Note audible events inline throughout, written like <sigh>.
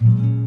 Mm-hmm.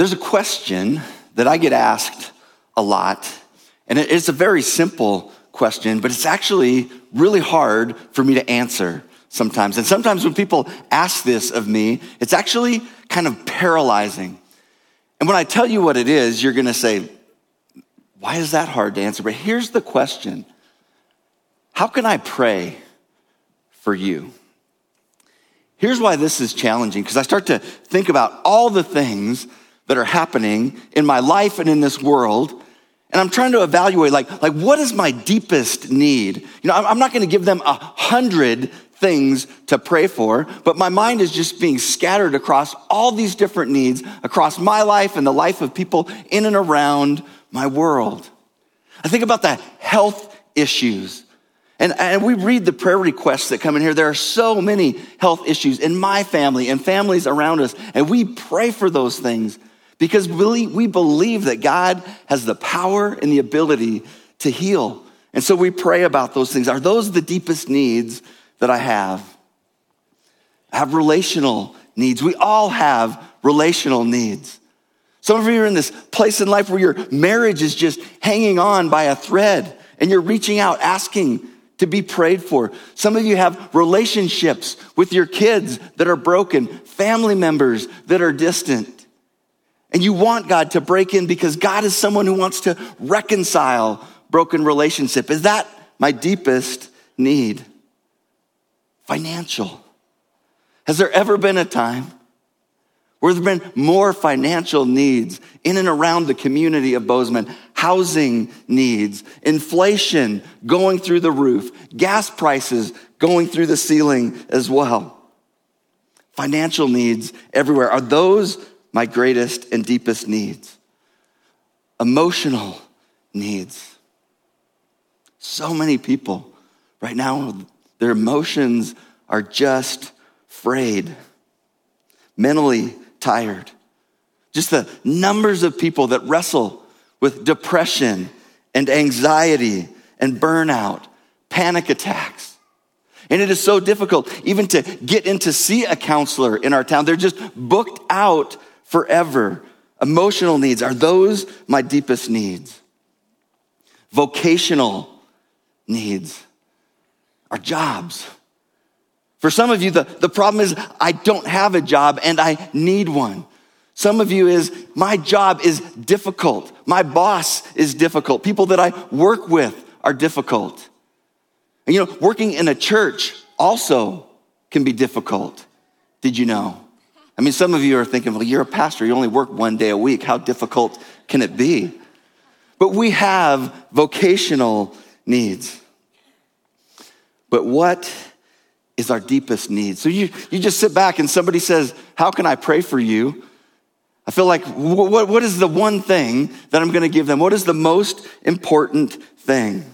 There's a question that I get asked a lot, and it's a very simple question, but it's actually really hard for me to answer sometimes. And sometimes when people ask this of me, it's actually kind of paralyzing. And when I tell you what it is, you're gonna say, why is that hard to answer? But here's the question How can I pray for you? Here's why this is challenging, because I start to think about all the things that are happening in my life and in this world. And I'm trying to evaluate, like, like what is my deepest need? You know, I'm not going to give them a hundred things to pray for, but my mind is just being scattered across all these different needs across my life and the life of people in and around my world. I think about the health issues. And, and we read the prayer requests that come in here. There are so many health issues in my family and families around us, and we pray for those things because we believe that God has the power and the ability to heal. And so we pray about those things. Are those the deepest needs that I have? I have relational needs. We all have relational needs. Some of you are in this place in life where your marriage is just hanging on by a thread and you're reaching out, asking to be prayed for. Some of you have relationships with your kids that are broken, family members that are distant. And you want God to break in because God is someone who wants to reconcile broken relationship. Is that my deepest need? Financial. Has there ever been a time where there have been more financial needs in and around the community of Bozeman? Housing needs, inflation going through the roof, gas prices going through the ceiling as well. Financial needs everywhere. Are those my greatest and deepest needs, emotional needs. So many people right now, their emotions are just frayed, mentally tired. Just the numbers of people that wrestle with depression and anxiety and burnout, panic attacks. And it is so difficult even to get in to see a counselor in our town. They're just booked out forever. Emotional needs, are those my deepest needs? Vocational needs are jobs. For some of you, the, the problem is I don't have a job and I need one. Some of you is my job is difficult. My boss is difficult. People that I work with are difficult. And you know, working in a church also can be difficult. Did you know? I mean, some of you are thinking, well, you're a pastor, you only work one day a week. How difficult can it be? But we have vocational needs. But what is our deepest need? So you, you just sit back and somebody says, How can I pray for you? I feel like, what, what is the one thing that I'm going to give them? What is the most important thing?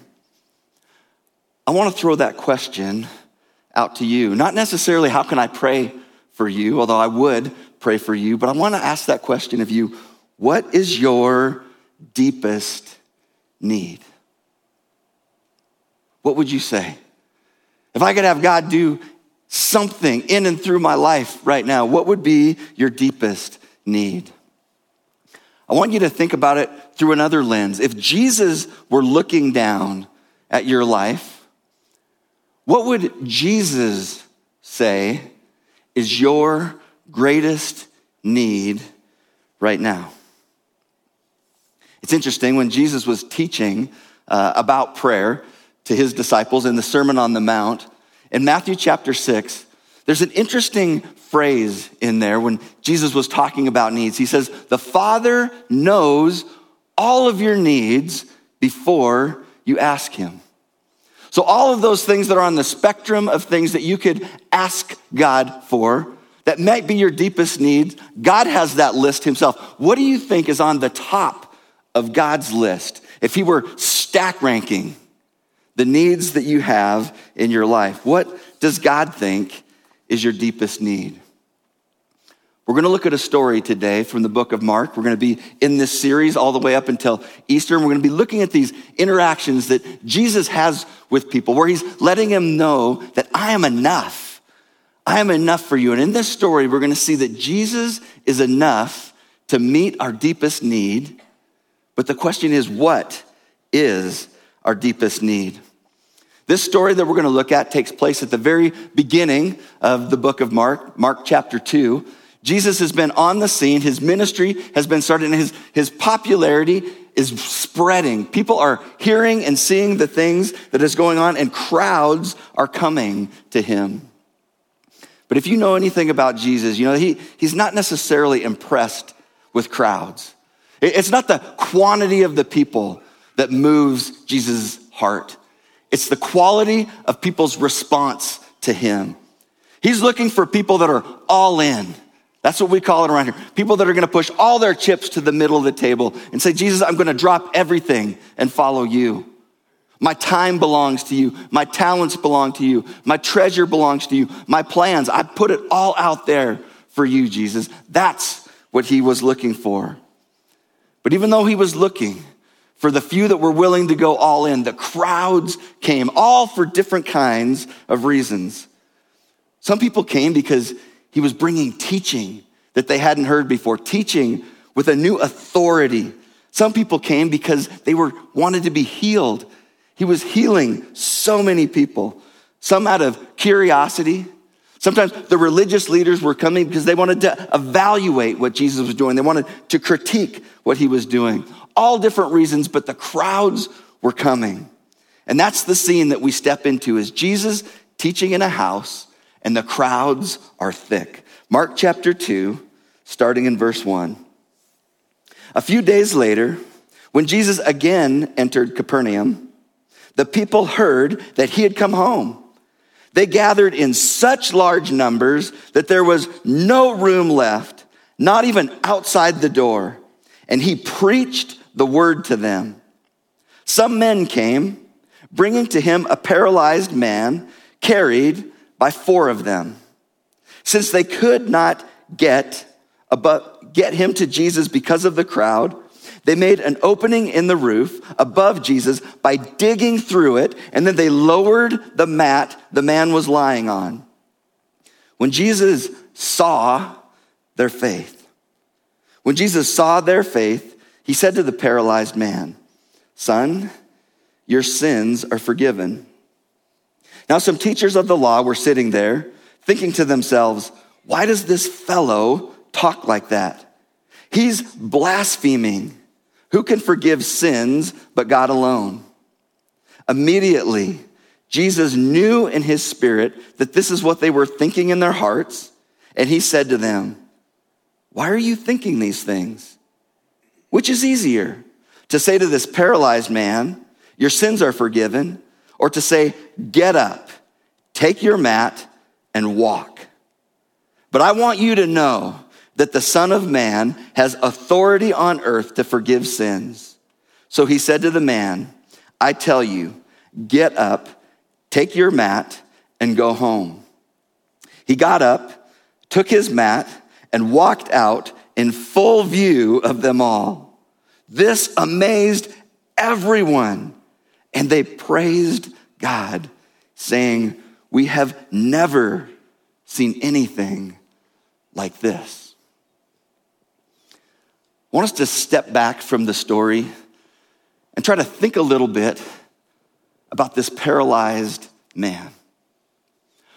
I want to throw that question out to you. Not necessarily, how can I pray for you, although I would pray for you, but I want to ask that question of you what is your deepest need? What would you say? If I could have God do something in and through my life right now, what would be your deepest need? I want you to think about it through another lens. If Jesus were looking down at your life, what would Jesus say is your greatest need right now? It's interesting when Jesus was teaching uh, about prayer to his disciples in the Sermon on the Mount, in Matthew chapter 6, there's an interesting phrase in there when Jesus was talking about needs. He says, The Father knows all of your needs before you ask Him. So, all of those things that are on the spectrum of things that you could ask God for, that might be your deepest needs, God has that list Himself. What do you think is on the top of God's list, if He were stack ranking the needs that you have in your life, what does God think is your deepest need? We're going to look at a story today from the book of Mark. We're going to be in this series all the way up until Easter. And we're going to be looking at these interactions that Jesus has with people, where he's letting them know that I am enough. I am enough for you. And in this story, we're going to see that Jesus is enough to meet our deepest need but the question is, what is our deepest need? This story that we're going to look at takes place at the very beginning of the book of Mark, Mark chapter 2. Jesus has been on the scene. His ministry has been started and his, his popularity is spreading. People are hearing and seeing the things that is going on and crowds are coming to him. But if you know anything about Jesus, you know he, he's not necessarily impressed with crowds. It's not the quantity of the people that moves Jesus' heart. It's the quality of people's response to him. He's looking for people that are all in. That's what we call it around here. People that are going to push all their chips to the middle of the table and say, Jesus, I'm going to drop everything and follow you. My time belongs to you. My talents belong to you. My treasure belongs to you. My plans, I put it all out there for you, Jesus. That's what he was looking for. But even though he was looking for the few that were willing to go all in, the crowds came, all for different kinds of reasons. Some people came because he was bringing teaching that they hadn't heard before, teaching with a new authority. Some people came because they were wanted to be healed. He was healing so many people. Some out of curiosity, Sometimes the religious leaders were coming because they wanted to evaluate what Jesus was doing. They wanted to critique what he was doing. All different reasons, but the crowds were coming. And that's the scene that we step into is Jesus teaching in a house and the crowds are thick. Mark chapter 2, starting in verse 1. A few days later, when Jesus again entered Capernaum, the people heard that he had come home. They gathered in such large numbers that there was no room left, not even outside the door. And he preached the word to them. Some men came, bringing to him a paralyzed man carried by four of them. Since they could not get, above, get him to Jesus because of the crowd, they made an opening in the roof above Jesus by digging through it, and then they lowered the mat the man was lying on. When Jesus saw their faith, when Jesus saw their faith, he said to the paralyzed man, Son, your sins are forgiven. Now, some teachers of the law were sitting there, thinking to themselves, Why does this fellow talk like that? He's blaspheming. Who can forgive sins but God alone? Immediately, Jesus knew in his spirit that this is what they were thinking in their hearts, and he said to them, Why are you thinking these things? Which is easier, to say to this paralyzed man, Your sins are forgiven, or to say, Get up, take your mat, and walk? But I want you to know that the Son of Man has authority on earth to forgive sins. So he said to the man, I tell you, get up, take your mat, and go home. He got up, took his mat, and walked out in full view of them all. This amazed everyone, and they praised God, saying, We have never seen anything like this I want us to step back from the story and try to think a little bit about this paralyzed man.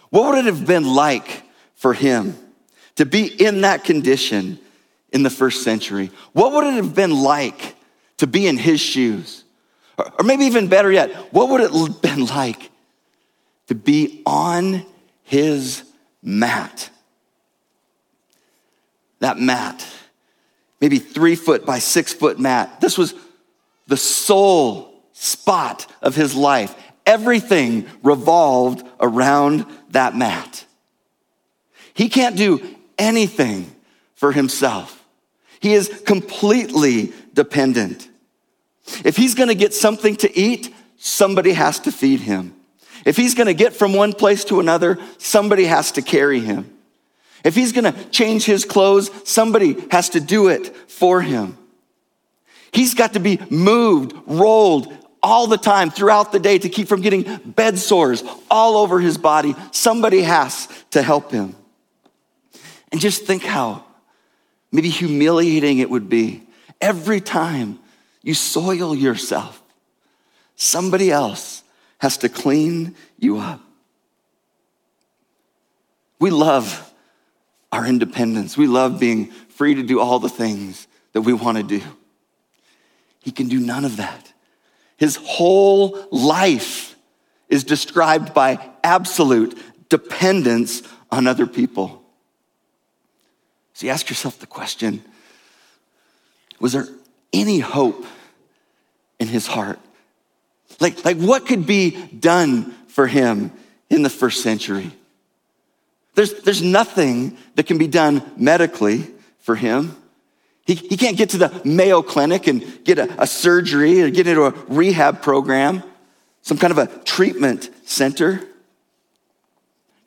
What would it have been like for him to be in that condition in the first century? What would it have been like to be in his shoes? Or maybe even better yet, what would it have been like to be on his mat? That mat, maybe three foot by six foot mat. This was the sole spot of his life. Everything revolved around that mat. He can't do anything for himself. He is completely dependent. If he's gonna get something to eat, somebody has to feed him. If he's gonna get from one place to another, somebody has to carry him. If he's gonna change his clothes, somebody has to do it for him. He's got to be moved, rolled all the time throughout the day to keep from getting bed sores all over his body. Somebody has to help him. And just think how maybe humiliating it would be every time you soil yourself. Somebody else has to clean you up. We love our independence. We love being free to do all the things that we want to do. He can do none of that. His whole life is described by absolute dependence on other people. So you ask yourself the question was there any hope in his heart? Like, like what could be done for him in the first century? There's, there's nothing that can be done medically for him. He, he can't get to the Mayo Clinic and get a, a surgery or get into a rehab program, some kind of a treatment center.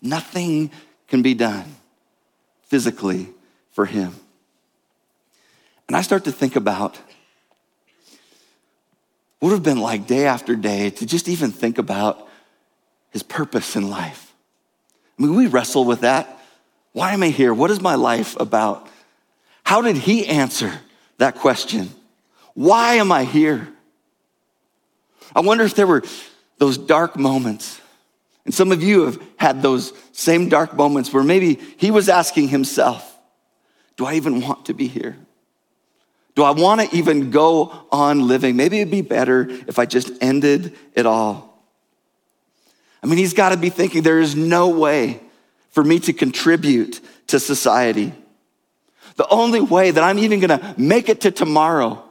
Nothing can be done physically for him. And I start to think about what would have been like day after day to just even think about his purpose in life. I mean, we wrestle with that. Why am I here? What is my life about? How did he answer that question? Why am I here? I wonder if there were those dark moments. And some of you have had those same dark moments where maybe he was asking himself, Do I even want to be here? Do I want to even go on living? Maybe it'd be better if I just ended it all. I mean, he's got to be thinking there is no way for me to contribute to society. The only way that I'm even gonna make it to tomorrow,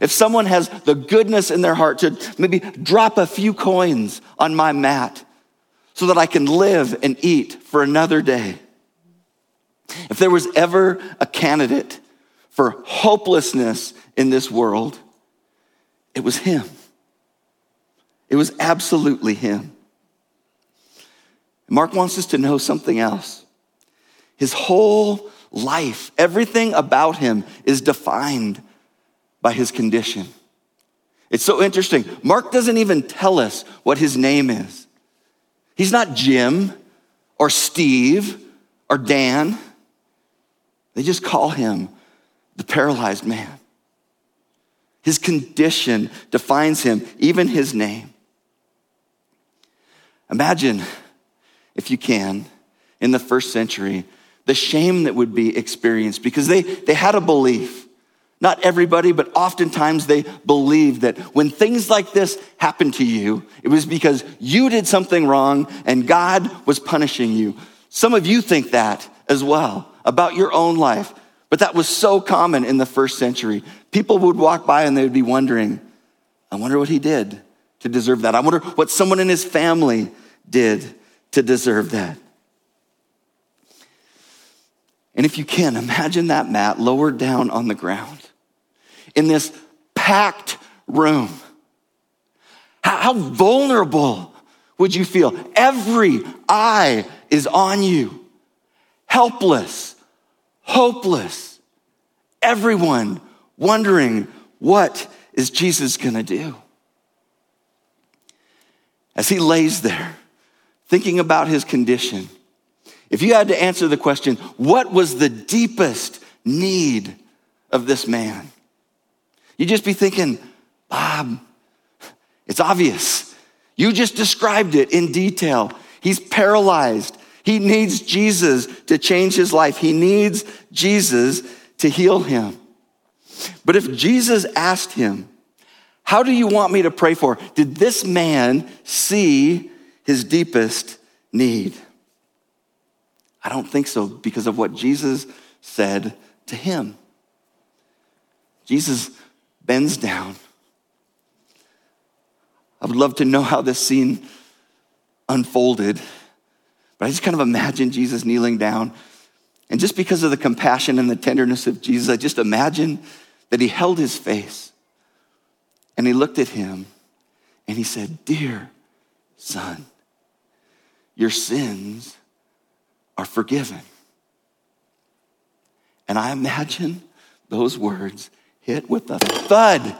if someone has the goodness in their heart to maybe drop a few coins on my mat so that I can live and eat for another day. If there was ever a candidate for hopelessness in this world, it was him. It was absolutely him. Mark wants us to know something else. His whole life, everything about him is defined by his condition. It's so interesting. Mark doesn't even tell us what his name is. He's not Jim or Steve or Dan. They just call him the paralyzed man. His condition defines him, even his name. Imagine, if you can, in the first century, the shame that would be experienced because they, they had a belief. Not everybody, but oftentimes they believed that when things like this happened to you, it was because you did something wrong and God was punishing you. Some of you think that as well about your own life, but that was so common in the first century. People would walk by and they would be wondering, I wonder what he did to deserve that. I wonder what someone in his family did to deserve that. And if you can, imagine that mat lowered down on the ground in this packed room. How, how vulnerable would you feel? Every eye is on you, helpless, hopeless. Everyone wondering, what is Jesus gonna do? As he lays there, thinking about his condition, if you had to answer the question, what was the deepest need of this man? You'd just be thinking, Bob, it's obvious. You just described it in detail. He's paralyzed. He needs Jesus to change his life. He needs Jesus to heal him. But if Jesus asked him, How do you want me to pray for? Did this man see his deepest need? I don't think so because of what Jesus said to him. Jesus bends down. I would love to know how this scene unfolded, but I just kind of imagine Jesus kneeling down. And just because of the compassion and the tenderness of Jesus, I just imagine that he held his face and he looked at him and he said, Dear son, your sins are forgiven. And I imagine those words hit with a thud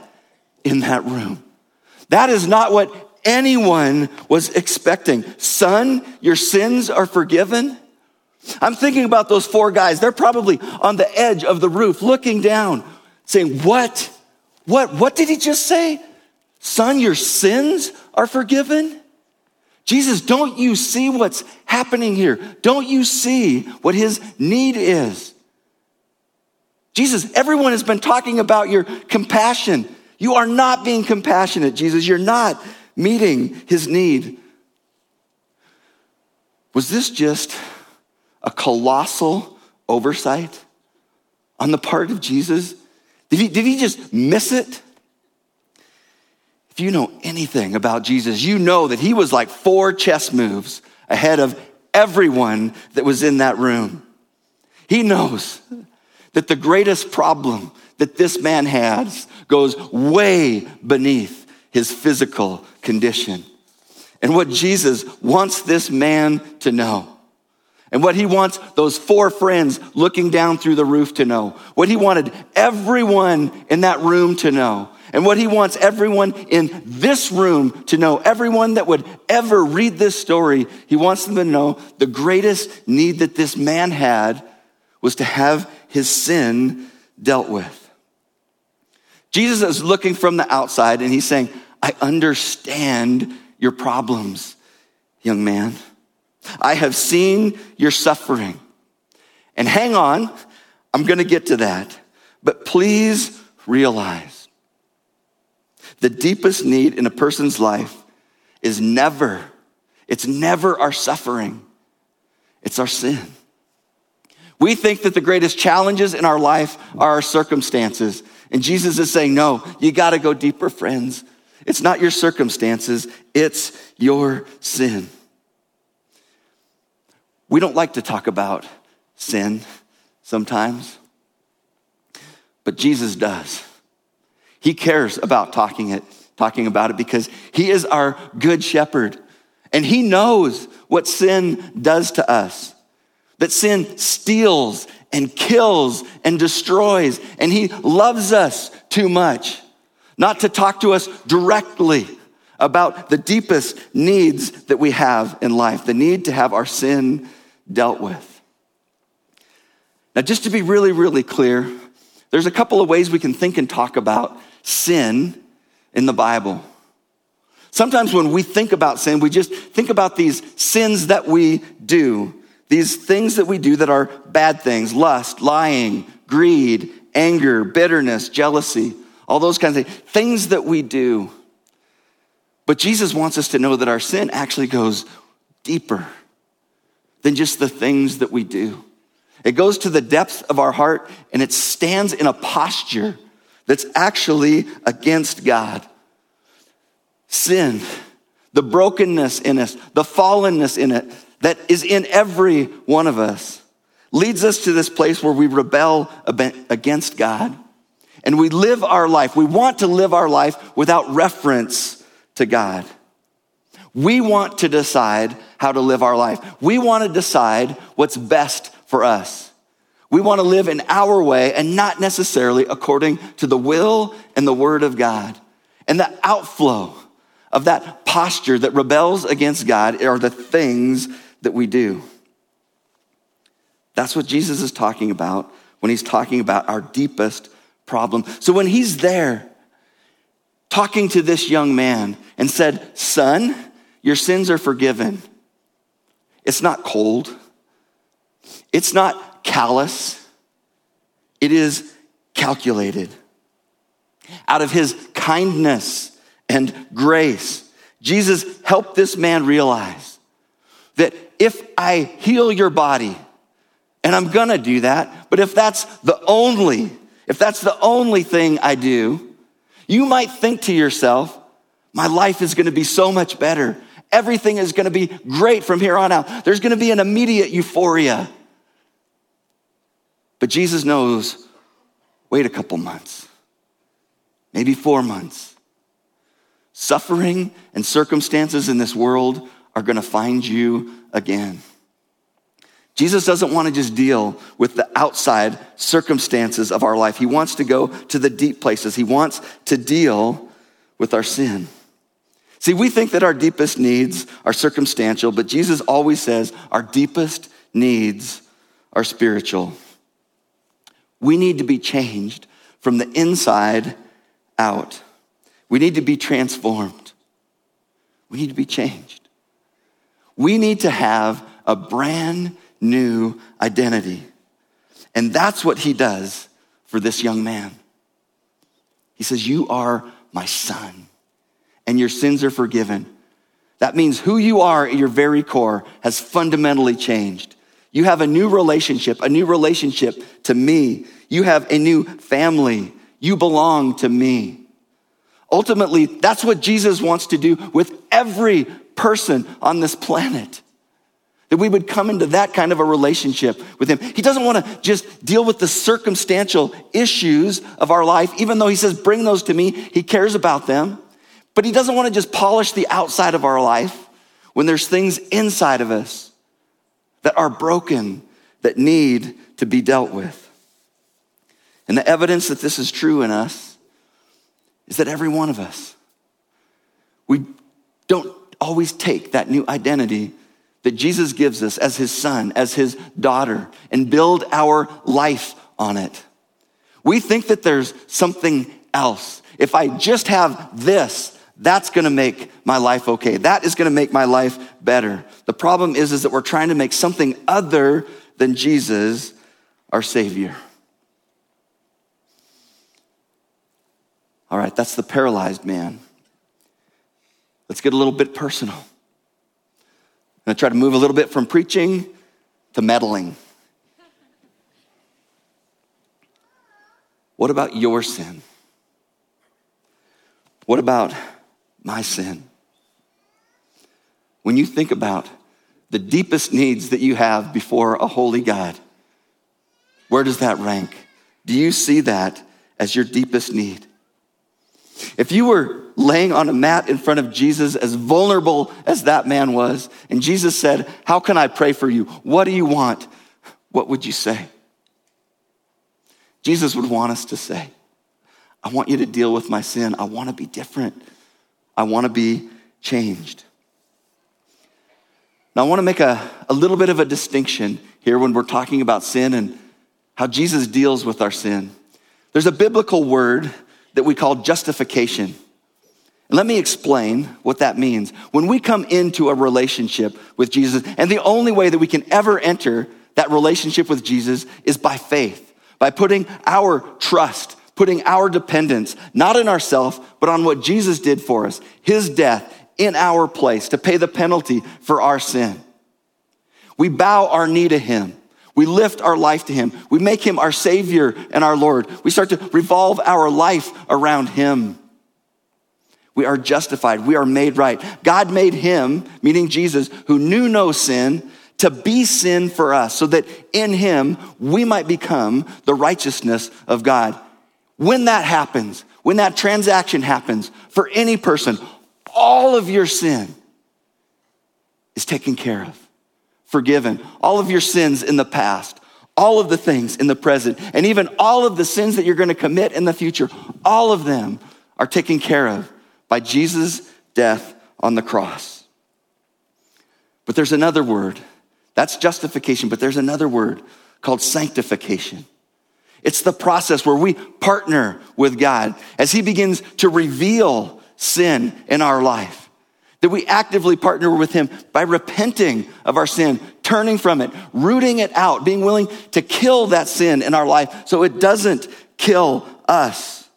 in that room. That is not what anyone was expecting. Son, your sins are forgiven. I'm thinking about those four guys. They're probably on the edge of the roof looking down, saying, What? What? What did he just say? Son, your sins are forgiven? Jesus, don't you see what's happening here? Don't you see what his need is? Jesus, everyone has been talking about your compassion. You are not being compassionate, Jesus. You're not meeting his need. Was this just a colossal oversight on the part of Jesus? Did he, did he just miss it? If you know anything about Jesus, you know that he was like four chess moves ahead of everyone that was in that room. He knows that the greatest problem that this man has goes way beneath his physical condition. And what Jesus wants this man to know, and what he wants those four friends looking down through the roof to know, what he wanted everyone in that room to know, and what he wants everyone in this room to know, everyone that would ever read this story, he wants them to know the greatest need that this man had was to have his sin dealt with. Jesus is looking from the outside and he's saying, I understand your problems, young man. I have seen your suffering. And hang on, I'm going to get to that. But please realize the deepest need in a person's life is never, it's never our suffering, it's our sin. We think that the greatest challenges in our life are our circumstances. And Jesus is saying, no, you got to go deeper, friends. It's not your circumstances, it's your sin. We don't like to talk about sin sometimes, but Jesus does. He cares about talking it, talking about it because he is our good shepherd and he knows what sin does to us. That sin steals and kills and destroys and he loves us too much not to talk to us directly about the deepest needs that we have in life, the need to have our sin dealt with. Now, just to be really, really clear, there's a couple of ways we can think and talk about sin in the Bible. Sometimes when we think about sin, we just think about these sins that we do, these things that we do that are bad things lust, lying, greed, anger, bitterness, jealousy, all those kinds of things that we do. But Jesus wants us to know that our sin actually goes deeper than just the things that we do. It goes to the depths of our heart and it stands in a posture that's actually against God. Sin, the brokenness in us, the fallenness in it that is in every one of us leads us to this place where we rebel against God and we live our life. We want to live our life without reference to God. We want to decide how to live our life. We want to decide what's best for us. We want to live in our way and not necessarily according to the will and the word of God. And the outflow of that posture that rebels against God are the things that we do. That's what Jesus is talking about when he's talking about our deepest problem. So when he's there talking to this young man and said, Son, your sins are forgiven, it's not cold, it's not callous, it is calculated. Out of his kindness and grace, Jesus helped this man realize that if I heal your body, and I'm gonna do that, but if that's the only, if that's the only thing I do, you might think to yourself, my life is gonna be so much better. Everything is gonna be great from here on out. There's gonna be an immediate euphoria. But Jesus knows wait a couple months, maybe four months. Suffering and circumstances in this world are gonna find you again. Jesus doesn't want to just deal with the outside circumstances of our life. He wants to go to the deep places. He wants to deal with our sin. See, we think that our deepest needs are circumstantial, but Jesus always says our deepest needs are spiritual. We need to be changed from the inside out. We need to be transformed. We need to be changed. We need to have a brand new identity. And that's what he does for this young man. He says, You are my son, and your sins are forgiven. That means who you are at your very core has fundamentally changed. You have a new relationship, a new relationship to me. You have a new family. You belong to me. Ultimately, that's what Jesus wants to do with every person on this planet. That we would come into that kind of a relationship with Him. He doesn't want to just deal with the circumstantial issues of our life, even though He says, bring those to me. He cares about them. But He doesn't want to just polish the outside of our life when there's things inside of us that are broken, that need to be dealt with. And the evidence that this is true in us is that every one of us, we don't always take that new identity that Jesus gives us as his son, as his daughter, and build our life on it. We think that there's something else. If I just have this, that's gonna make my life okay. That is gonna make my life better. The problem is, is that we're trying to make something other than Jesus our Savior. All right, that's the paralyzed man. Let's get a little bit personal. To try to move a little bit from preaching to meddling. What about your sin? What about my sin? When you think about the deepest needs that you have before a holy God, where does that rank? Do you see that as your deepest need? If you were laying on a mat in front of Jesus, as vulnerable as that man was, and Jesus said, How can I pray for you? What do you want? What would you say? Jesus would want us to say, I want you to deal with my sin. I want to be different. I want to be changed. Now, I want to make a, a little bit of a distinction here when we're talking about sin and how Jesus deals with our sin. There's a biblical word that we call justification. Let me explain what that means. When we come into a relationship with Jesus, and the only way that we can ever enter that relationship with Jesus is by faith, by putting our trust, putting our dependence, not in ourselves, but on what Jesus did for us, his death in our place to pay the penalty for our sin. We bow our knee to him. We lift our life to Him. We make Him our Savior and our Lord. We start to revolve our life around Him. We are justified. We are made right. God made Him, meaning Jesus, who knew no sin, to be sin for us, so that in Him we might become the righteousness of God. When that happens, when that transaction happens for any person, all of your sin is taken care of forgiven, all of your sins in the past, all of the things in the present, and even all of the sins that you're going to commit in the future, all of them are taken care of by Jesus' death on the cross. But there's another word. That's justification, but there's another word called sanctification. It's the process where we partner with God as He begins to reveal sin in our life. That we actively partner with Him by repenting of our sin, turning from it, rooting it out, being willing to kill that sin in our life so it doesn't kill us.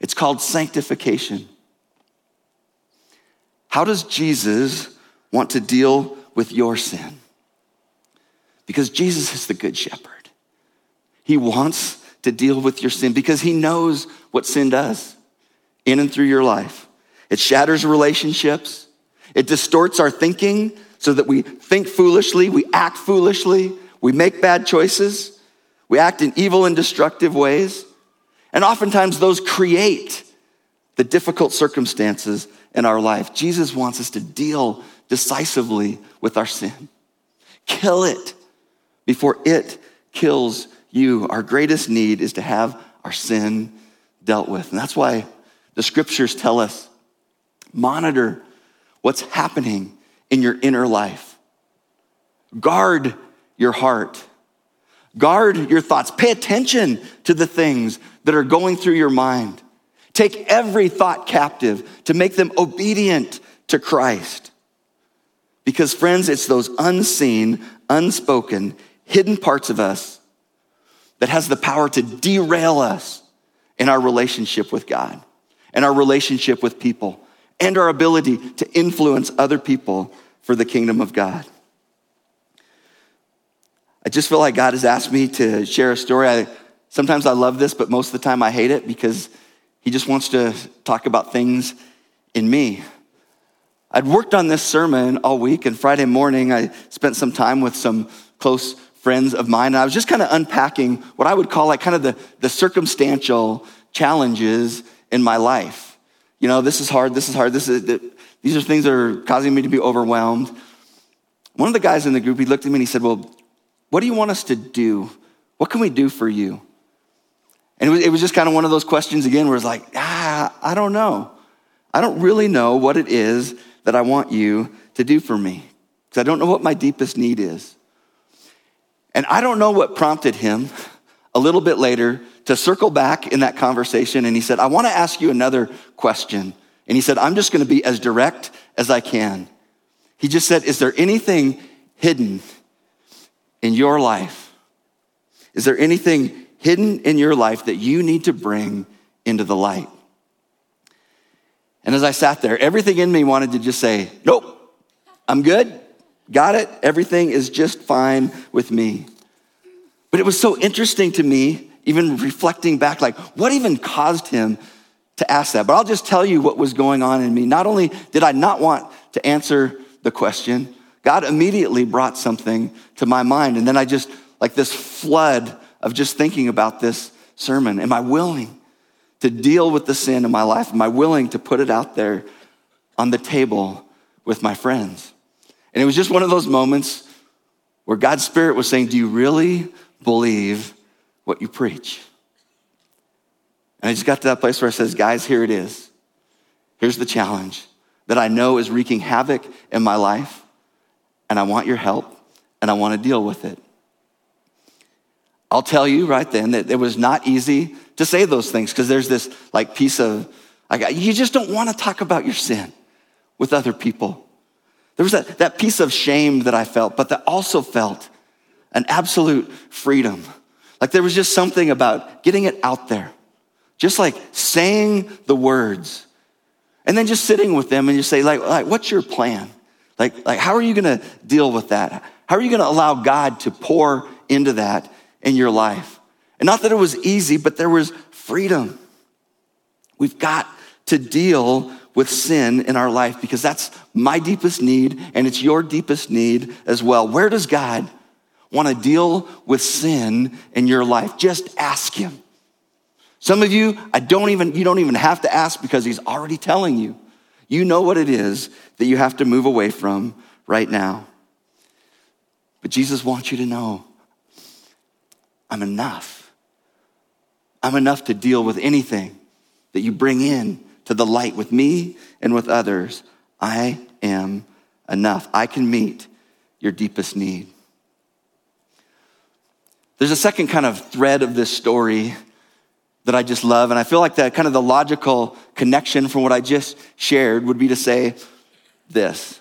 It's called sanctification. How does Jesus want to deal with your sin? Because Jesus is the good shepherd. He wants to deal with your sin because he knows what sin does in and through your life. It shatters relationships. It distorts our thinking so that we think foolishly, we act foolishly, we make bad choices, we act in evil and destructive ways. And oftentimes those create the difficult circumstances in our life. Jesus wants us to deal decisively with our sin. Kill it before it kills you, our greatest need is to have our sin dealt with. And that's why the scriptures tell us monitor what's happening in your inner life. Guard your heart. Guard your thoughts. Pay attention to the things that are going through your mind. Take every thought captive to make them obedient to Christ. Because, friends, it's those unseen, unspoken, hidden parts of us that has the power to derail us in our relationship with God and our relationship with people and our ability to influence other people for the kingdom of God. I just feel like God has asked me to share a story. I, sometimes I love this, but most of the time I hate it because He just wants to talk about things in me. I'd worked on this sermon all week, and Friday morning I spent some time with some close friends of mine. And I was just kind of unpacking what I would call like kind of the, the circumstantial challenges in my life. You know, this is hard, this is hard, this is, these are things that are causing me to be overwhelmed. One of the guys in the group, he looked at me and he said, Well, what do you want us to do? What can we do for you? And it was, it was just kind of one of those questions again where it's like, ah, I don't know. I don't really know what it is that I want you to do for me because I don't know what my deepest need is. And I don't know what prompted him <laughs> a little bit later to circle back in that conversation. And he said, I want to ask you another question. And he said, I'm just going to be as direct as I can. He just said, Is there anything hidden in your life? Is there anything hidden in your life that you need to bring into the light? And as I sat there, everything in me wanted to just say, Nope, I'm good. Got it? Everything is just fine with me. But it was so interesting to me, even reflecting back, like, what even caused him to ask that? But I'll just tell you what was going on in me. Not only did I not want to answer the question, God immediately brought something to my mind. And then I just, like this flood of just thinking about this sermon. Am I willing to deal with the sin in my life? Am I willing to put it out there on the table with my friends? And it was just one of those moments where God's Spirit was saying, Do you really believe what you preach? And I just got to that place where I says, Guys, here it is. Here's the challenge that I know is wreaking havoc in my life, and I want your help, and I want to deal with it. I'll tell you right then that it was not easy to say those things because there's this like piece of, like, you just don't want to talk about your sin with other people. There was that, that piece of shame that I felt, but that also felt an absolute freedom. Like there was just something about getting it out there, just like saying the words, and then just sitting with them and you say, like, like what's your plan? Like, like, how are you gonna deal with that? How are you gonna allow God to pour into that in your life? And not that it was easy, but there was freedom. We've got to deal with sin in our life because that's my deepest need and it's your deepest need as well. Where does God want to deal with sin in your life? Just ask him. Some of you, I don't even, you don't even have to ask because he's already telling you. You know what it is that you have to move away from right now. But Jesus wants you to know I'm enough. I'm enough to deal with anything that you bring in to the light with me and with others, I am enough. I can meet your deepest need. There's a second kind of thread of this story that I just love. And I feel like that kind of the logical connection from what I just shared would be to say this.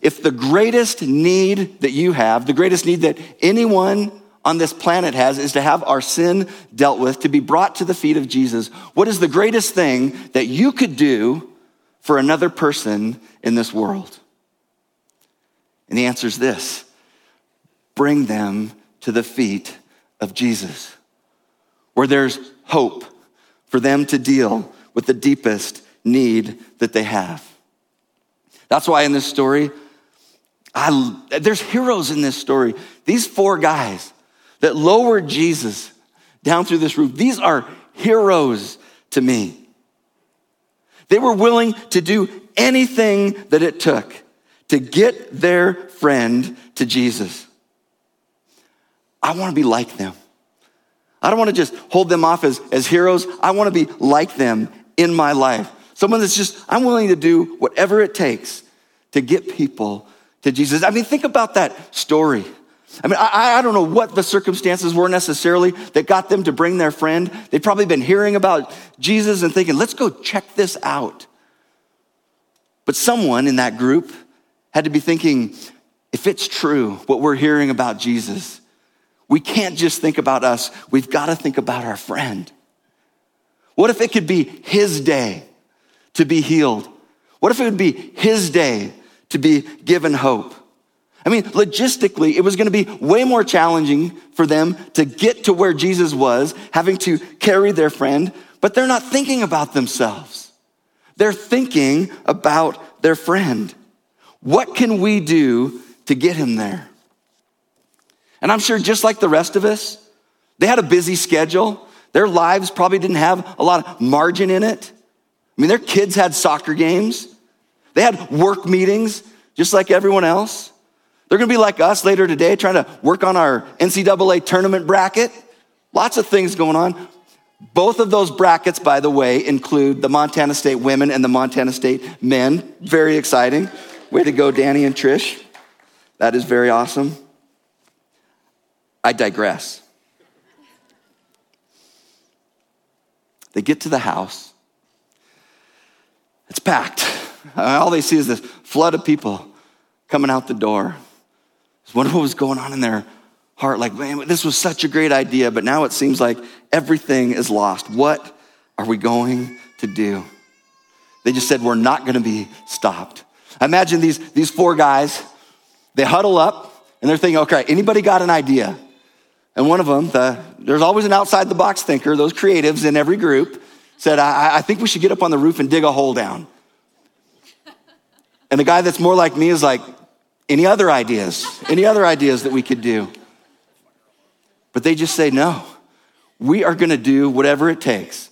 If the greatest need that you have, the greatest need that anyone on this planet has is to have our sin dealt with, to be brought to the feet of Jesus, what is the greatest thing that you could do for another person in this world? And the answer is this bring them to the feet of Jesus, where there's hope for them to deal with the deepest need that they have. That's why in this story, I, there's heroes in this story. These four guys that lowered Jesus down through this roof, these are heroes to me. They were willing to do anything that it took to get their friend to Jesus. I want to be like them. I don't want to just hold them off as, as heroes. I want to be like them in my life. Someone that's just, I'm willing to do whatever it takes to get people to Jesus. I mean, think about that story. I mean, I, I, don't know what the circumstances were necessarily that got them to bring their friend. They'd probably been hearing about Jesus and thinking, let's go check this out. But someone in that group had to be thinking, if it's true what we're hearing about Jesus, we can't just think about us, we've got to think about our friend. What if it could be his day to be healed? What if it would be his day to be given hope? I mean, logistically, it was going to be way more challenging for them to get to where Jesus was, having to carry their friend, but they're not thinking about themselves. They're thinking about their friend. What can we do to get him there? And I'm sure just like the rest of us, they had a busy schedule. Their lives probably didn't have a lot of margin in it. I mean, their kids had soccer games. They had work meetings just like everyone else. They're going to be like us later today trying to work on our NCAA tournament bracket. Lots of things going on. Both of those brackets, by the way, include the Montana State women and the Montana State men. Very exciting. Way to go, Danny and Trish. That is very awesome. I digress. They get to the house. It's packed. <laughs> All they see is this flood of people coming out the door. I wonder what was going on in their heart. Like, man, this was such a great idea, but now it seems like everything is lost. What are we going to do? They just said, we're not going to be stopped. Imagine these, these four guys, they huddle up and they're thinking, okay, anybody got an idea? And one of them, the, there's always an outside the box thinker, those creatives in every group, said, I, I think we should get up on the roof and dig a hole down. And the guy that's more like me is like, any other ideas? Any other ideas that we could do? But they just say, no, we are gonna do whatever it takes.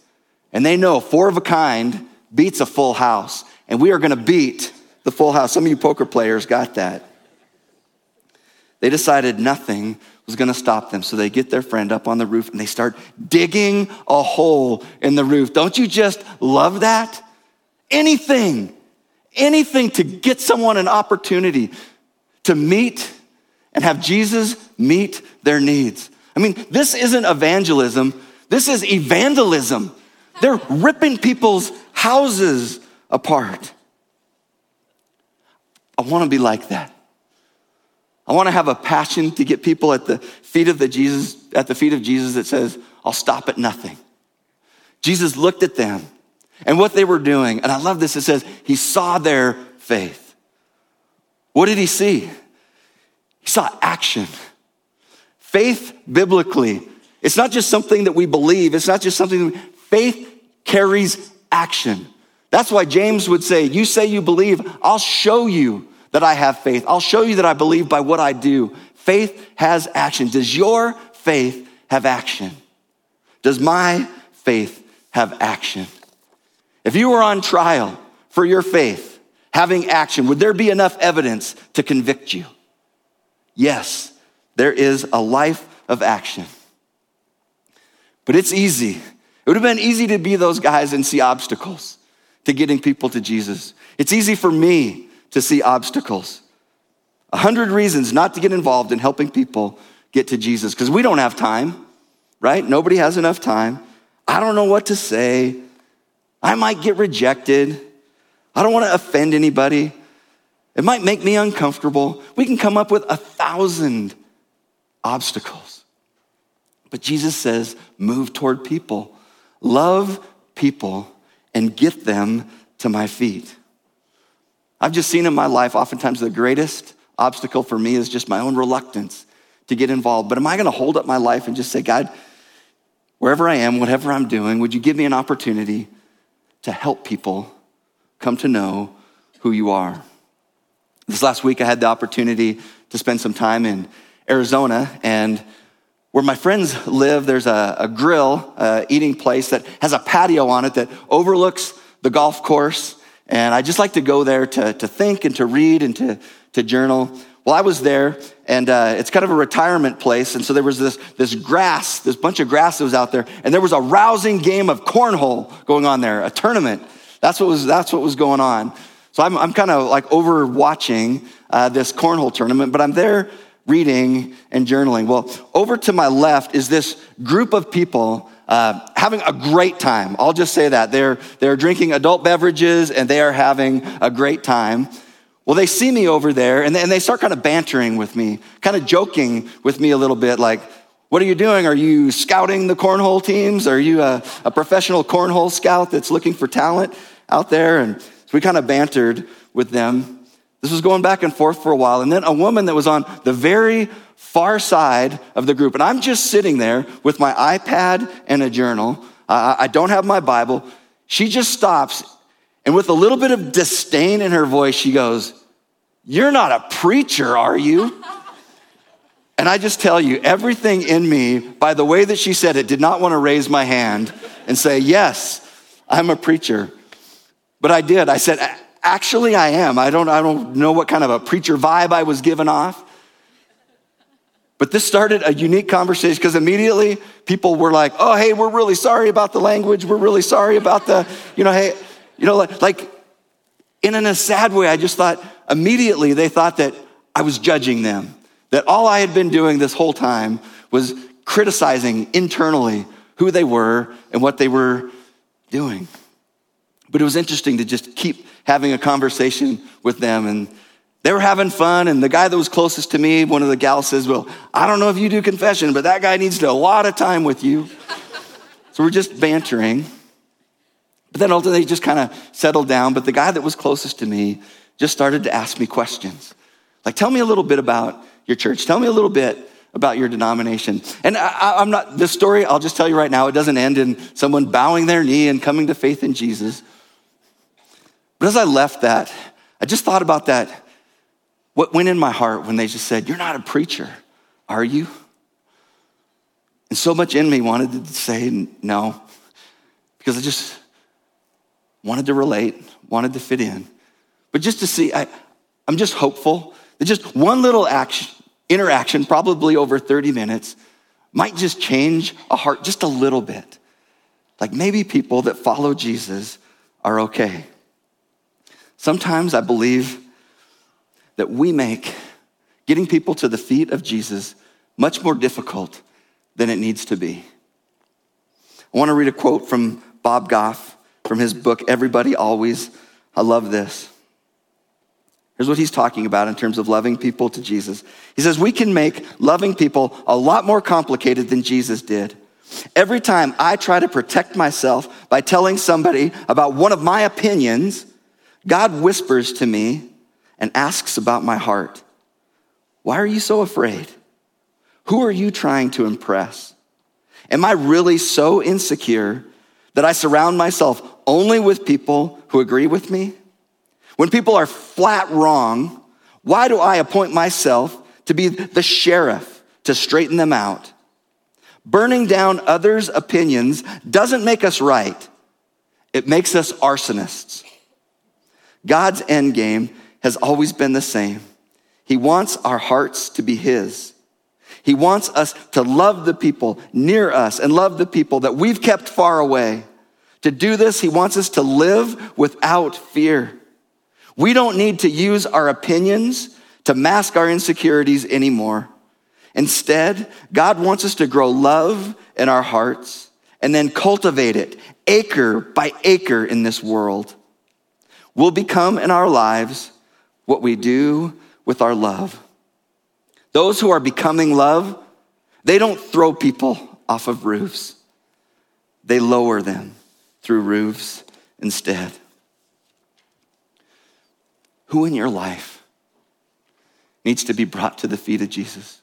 And they know four of a kind beats a full house, and we are gonna beat the full house. Some of you poker players got that. They decided nothing was going to stop them. So they get their friend up on the roof and they start digging a hole in the roof. Don't you just love that? Anything, anything to get someone an opportunity to meet and have Jesus meet their needs. I mean, this isn't evangelism, this is evangelism. They're ripping people's houses apart. I want to be like that. I want to have a passion to get people at the feet of the Jesus, at the feet of Jesus that says, I'll stop at nothing. Jesus looked at them and what they were doing. And I love this. It says, He saw their faith. What did He see? He saw action. Faith biblically, it's not just something that we believe, it's not just something, faith carries action. That's why James would say, You say you believe, I'll show you that I have faith. I'll show you that I believe by what I do. Faith has action. Does your faith have action? Does my faith have action? If you were on trial for your faith having action, would there be enough evidence to convict you? Yes, there is a life of action. But it's easy. It would have been easy to be those guys and see obstacles to getting people to Jesus. It's easy for me to see obstacles. A hundred reasons not to get involved in helping people get to Jesus because we don't have time, right? Nobody has enough time. I don't know what to say. I might get rejected. I don't want to offend anybody. It might make me uncomfortable. We can come up with a thousand obstacles. But Jesus says, move toward people, love people, and get them to my feet. I've just seen in my life, oftentimes the greatest obstacle for me is just my own reluctance to get involved. But am I going to hold up my life and just say, God, wherever I am, whatever I'm doing, would you give me an opportunity to help people come to know who you are? This last week, I had the opportunity to spend some time in Arizona, and where my friends live, there's a, a grill, uh, eating place that has a patio on it that overlooks the golf course. And I just like to go there to, to think and to read and to, to journal. Well, I was there, and uh, it's kind of a retirement place. And so there was this, this grass, this bunch of grass that was out there, and there was a rousing game of cornhole going on there, a tournament. That's what was, that's what was going on. So I'm, I'm kind of like overwatching uh, this cornhole tournament, but I'm there reading and journaling. Well, over to my left is this group of people uh, having a great time. I'll just say that. They're, they're drinking adult beverages and they are having a great time. Well, they see me over there and they, and they start kind of bantering with me, kind of joking with me a little bit, like, what are you doing? Are you scouting the cornhole teams? Are you a, a professional cornhole scout that's looking for talent out there? And so we kind of bantered with them. This was going back and forth for a while. And then a woman that was on the very far side of the group, and I'm just sitting there with my iPad and a journal. I don't have my Bible. She just stops, and with a little bit of disdain in her voice, she goes, You're not a preacher, are you? <laughs> And I just tell you, everything in me, by the way that she said it, did not want to raise my hand and say, Yes, I'm a preacher. But I did. I said, actually, I am. I don't, I don't know what kind of a preacher vibe I was giving off. But this started a unique conversation because immediately people were like, oh, hey, we're really sorry about the language. We're really sorry about the, you know, hey, you know, like, like in, in a sad way, I just thought immediately they thought that I was judging them, that all I had been doing this whole time was criticizing internally who they were and what they were doing. But it was interesting to just keep having a conversation with them and they were having fun. And the guy that was closest to me, one of the gals says, Well, I don't know if you do confession, but that guy needs a lot of time with you. so we're just bantering. But then ultimately just kind of settled down. But the guy that was closest to me just started to ask me questions. Like, tell me a little bit about your church. Tell me a little bit about your denomination. And I, am not, this story, I'll just tell you right now, it doesn't end in someone bowing their knee and coming to faith in Jesus. But as I left that, I just thought about that. What went in my heart when they just said, You're not a preacher, are you? And so much in me wanted to say no, because I just wanted to relate, wanted to fit in. But just to see, I, I'm just hopeful that just one little action, interaction, probably over 30 minutes, might just change a heart just a little bit. Like maybe people that follow Jesus are okay. Sometimes I believe that we make getting people to the feet of Jesus much more difficult than it needs to be. I want to read a quote from Bob Goff from his book, Everybody Always. I love this. Here's what he's talking about in terms of loving people to Jesus. He says, We can make loving people a lot more complicated than Jesus did. Every time I try to protect myself by telling somebody about one of my opinions, God whispers to me and asks about my heart. Why are you so afraid? Who are you trying to impress? Am I really so insecure that I surround myself only with people who agree with me? When people are flat wrong, why do I appoint myself to be the sheriff to straighten them out? Burning down others' opinions doesn't make us right, it makes us arsonists. God's end game has always been the same. He wants our hearts to be His. He wants us to love the people near us and love the people that we've kept far away. To do this, He wants us to live without fear. We don't need to use our opinions to mask our insecurities anymore. Instead, God wants us to grow love in our hearts and then cultivate it acre by acre in this world. We'll become in our lives what we do with our love. Those who are becoming love, they don't throw people off of roofs, they lower them through roofs instead. Who in your life needs to be brought to the feet of Jesus?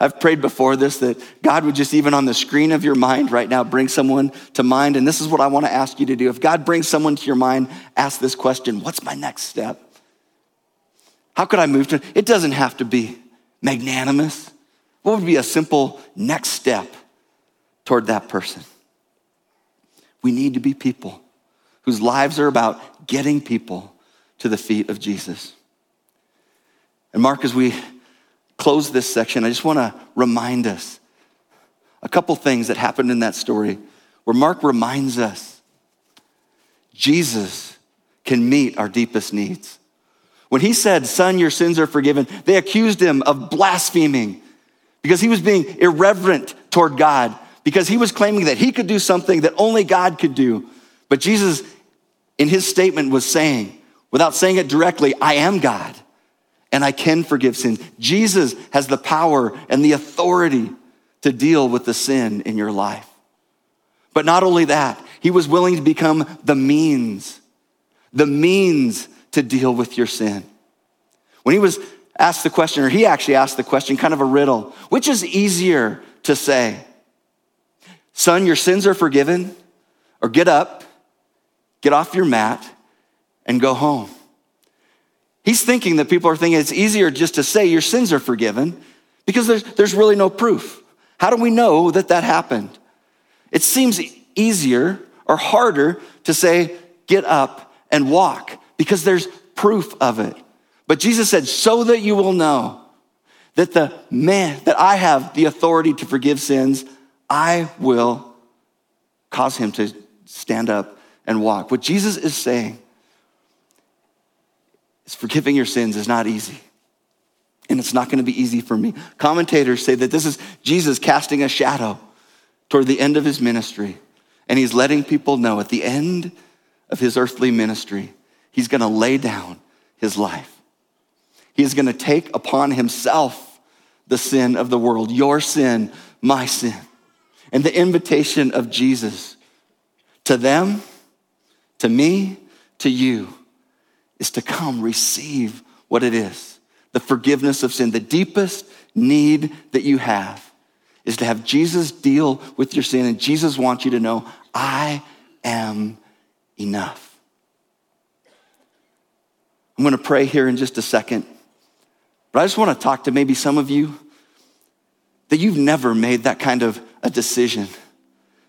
I've prayed before this that God would just, even on the screen of your mind right now, bring someone to mind. And this is what I want to ask you to do. If God brings someone to your mind, ask this question What's my next step? How could I move to? It doesn't have to be magnanimous. What would be a simple next step toward that person? We need to be people whose lives are about getting people to the feet of Jesus. And Mark, as we close this section, I just want to remind us a couple things that happened in that story where Mark reminds us Jesus can meet our deepest needs. When he said, Son, your sins are forgiven, they accused him of blaspheming because he was being irreverent toward God, because he was claiming that he could do something that only God could do. But Jesus, in his statement, was saying, without saying it directly, I am God and I can forgive sins. Jesus has the power and the authority to deal with the sin in your life. But not only that, he was willing to become the means, the means to deal with your sin. When he was asked the question, or he actually asked the question, kind of a riddle, which is easier to say? Son, your sins are forgiven, or get up, get off your mat, and go home. He's thinking that people are thinking it's easier just to say your sins are forgiven because there's, there's really no proof. How do we know that that happened? It seems easier or harder to say, get up and walk because there's proof of it. But Jesus said, so that you will know that the man, that I have the authority to forgive sins, I will cause him to stand up and walk. What Jesus is saying is forgiving your sins is not easy. And it's not going to be easy for me. Commentators say that this is Jesus casting a shadow toward the end of his ministry. And he's letting people know at the end of his earthly ministry, he's going to lay down his life. He is going to take upon himself the sin of the world, your sin, my sin. And the invitation of Jesus to them, to me, to you is to come receive what it is the forgiveness of sin. The deepest need that you have is to have Jesus deal with your sin, and Jesus wants you to know, I am enough. I'm going to pray here in just a second, but I just want to talk to maybe some of you that you've never made that kind of a decision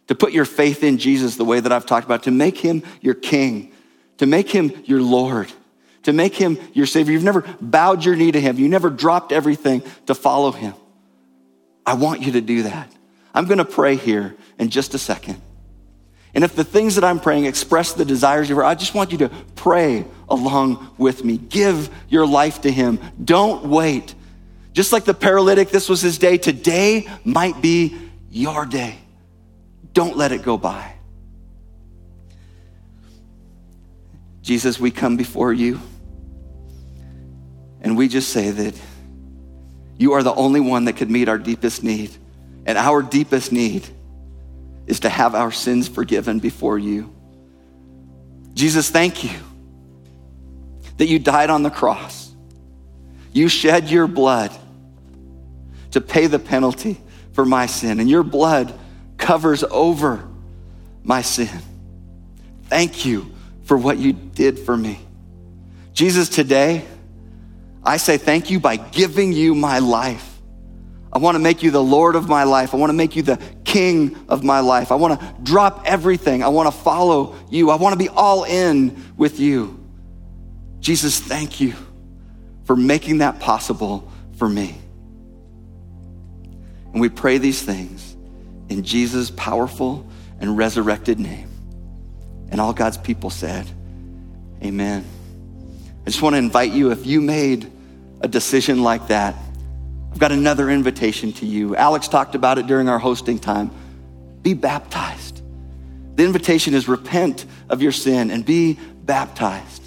to put your faith in Jesus the way that I've talked about, to make him your king, to make him your Lord to make him your Savior. You've never bowed your knee to him. You never dropped everything to follow him. I want you to do that. I'm going to pray here in just a second. And if the things that I'm praying express the desires of your, I just want you to pray along with me. Give your life to him. Don't wait. Just like the paralytic, this was his day. Today might be your day. Don't let it go by. Jesus, we come before you. And we just say that you are the only one that could meet our deepest need. And our deepest need is to have our sins forgiven before you. Jesus, thank you that you died on the cross. You shed your blood to pay the penalty for my sin, and your blood covers over my sin. Thank you for what you did for me. Jesus, today, I say thank you by giving you my life. I want to make you the Lord of my life. I want to make you the King of my life. I want to drop everything. I want to follow you. I want to be all in with you. Jesus, thank you for making that possible for me. And we pray these things in Jesus' powerful and resurrected name. And all God's people said, Amen. I just want to invite you, if you made a decision like that, I've got another invitation to you. Alex talked about it during our hosting time. Be baptized. The invitation is repent of your sin and be baptized.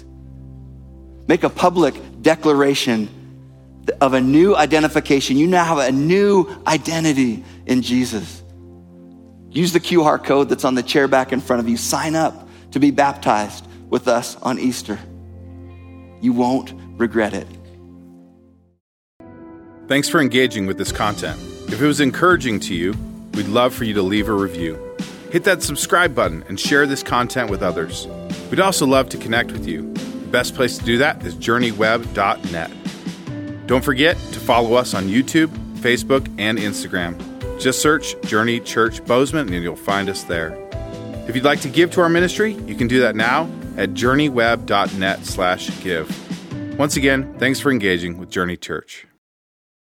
Make a public declaration of a new identification. You now have a new identity in Jesus. Use the QR code that's on the chair back in front of you. Sign up to be baptized with us on Easter. You won't regret it. Thanks for engaging with this content. If it was encouraging to you, we'd love for you to leave a review. Hit that subscribe button and share this content with others. We'd also love to connect with you. The best place to do that is journeyweb.net. Don't forget to follow us on YouTube, Facebook, and Instagram. Just search Journey Church Bozeman and you'll find us there. If you'd like to give to our ministry, you can do that now at journeyweb.net slash give. Once again, thanks for engaging with Journey Church.